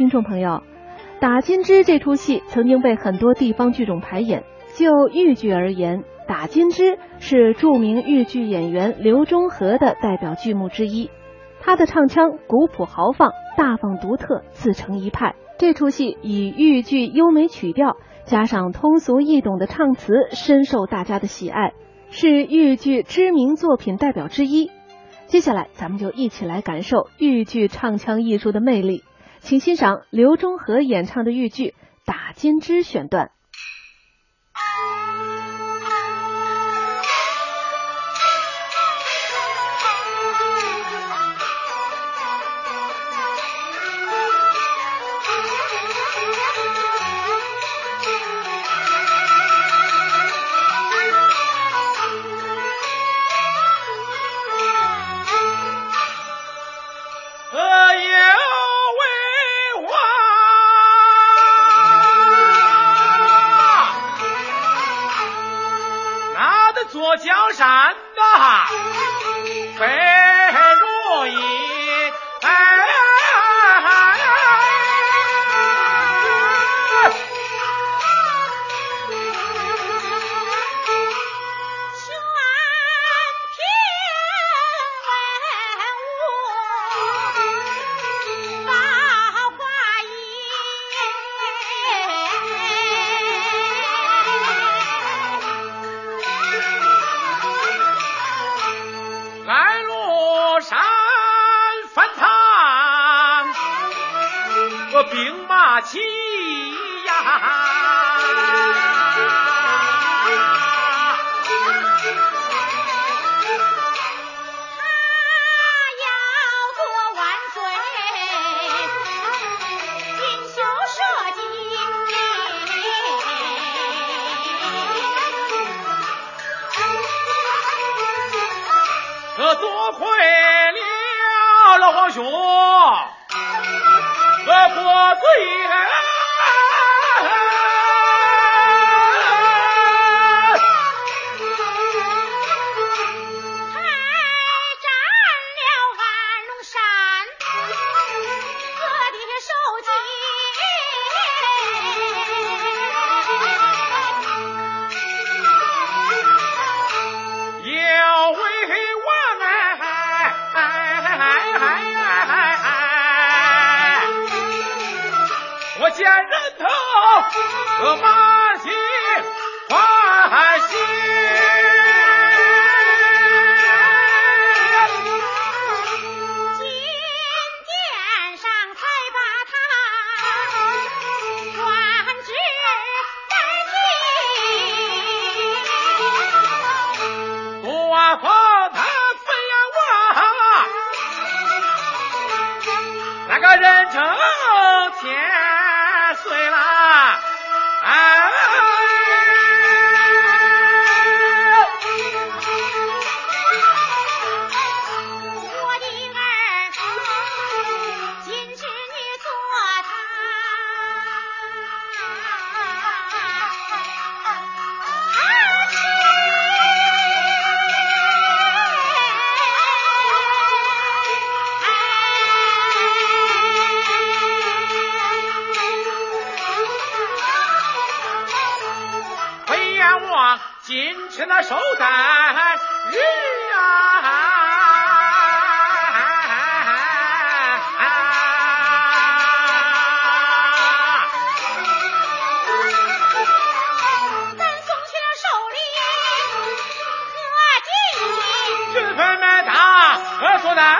听众朋友，《打金枝》这出戏曾经被很多地方剧种排演。就豫剧而言，《打金枝》是著名豫剧演员刘忠和的代表剧目之一。他的唱腔古朴豪放、大方独特，自成一派。这出戏以豫剧优美曲调加上通俗易懂的唱词，深受大家的喜爱，是豫剧知名作品代表之一。接下来，咱们就一起来感受豫剧唱腔艺术的魅力，请欣赏刘忠和演唱的豫剧《打金枝》选段。兵马齐他要做万岁，锦绣社可多亏了老皇兄，我国罪。见人头我满心欢喜。金殿上才把他官职改多封他飞燕王，那个人称天岁啦。哎，今吃那寿诞日啊！咱送去寿礼和金银。这份买大，我说的哎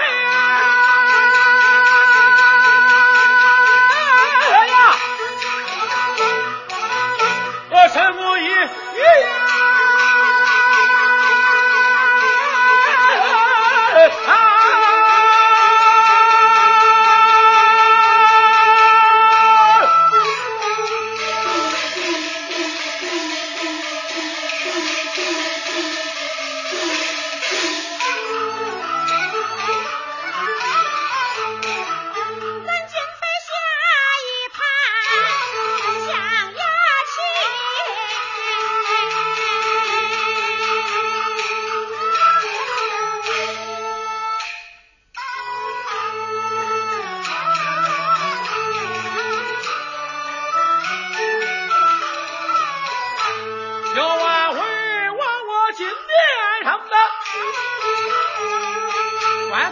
呀，我身无一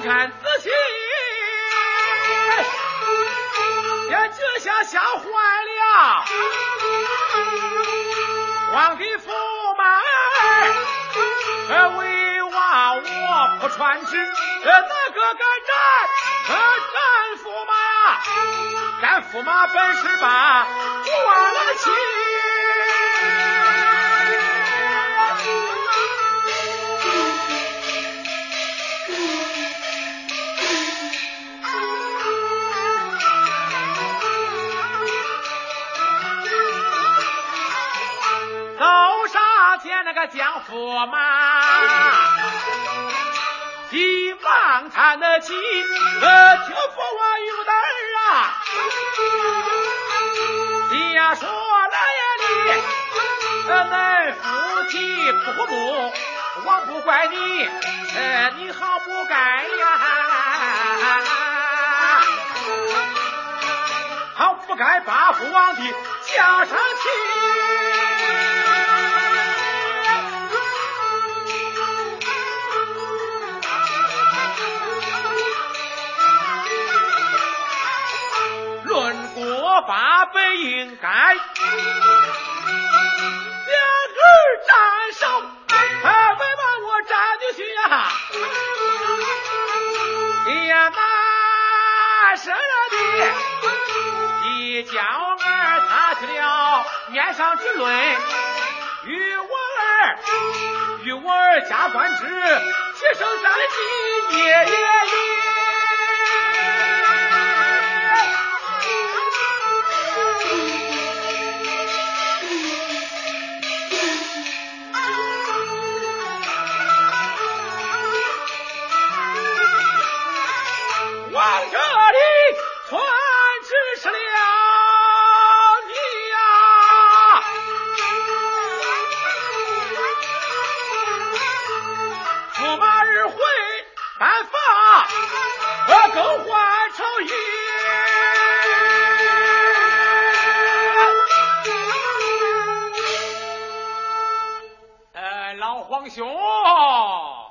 俺仔细，也这下吓坏了。皇帝驸马，呃，为娃我不穿旨，呃，哪个敢站？呃，战驸马，战驸马本是把官了亲。那个姜驸马你望他的妻呃求父王有胆儿啊。你要说来呀你呃恁夫妻不和睦我不怪你呃你好不该呀。好不该把父王的家上去八百应该，两个斩首，还没把我斩进去呀！哎呀，那神了的，一脚儿踏去了面上之论，与我儿，与我儿加官职，晋升三级，耶耶！黄熊啊。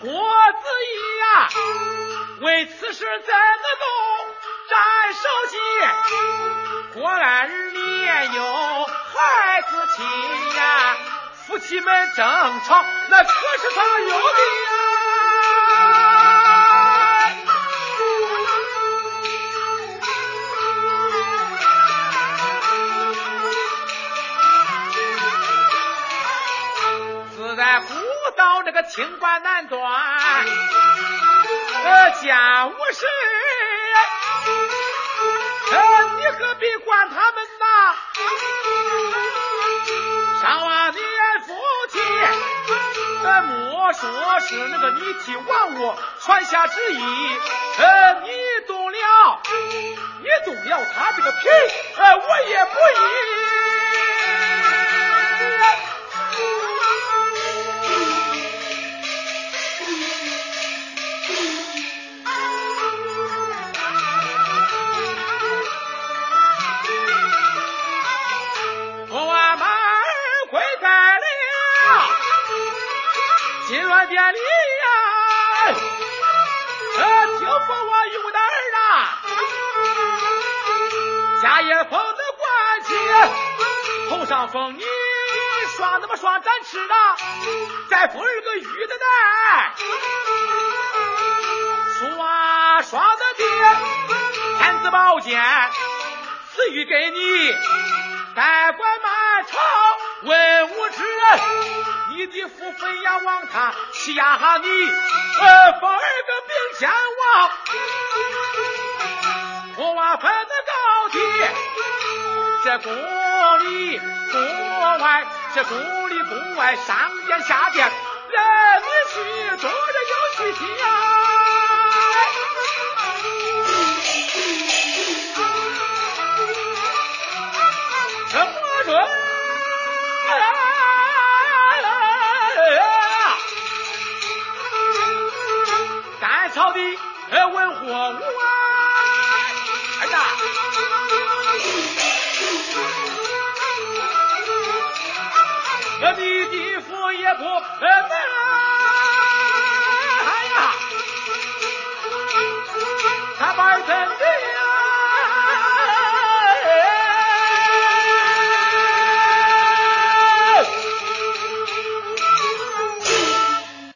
郭子仪呀、为此事怎么都斩首级？郭安儿也有孩子亲呀、夫妻们争吵，那可是他有的呀。那个清官难断，呃，家务事，呃，你何必管他们呐？少完年夫妻，呃，莫说是那个你替王我传下旨意，呃，你动了，你动了他这个皮，呃，我也不依。先风的关阶头上风你双那么双咱吃了再封一个玉的袋双双的爹天子宝剑赐予给你代管满朝文武之人你的父妃呀望他欺压你呃封二个并肩王划分的高低，这宫里宫外，这宫里宫外，上殿下殿，人与去，多着有去听呀。呃，你的佛也不能。哎呀，他摆人。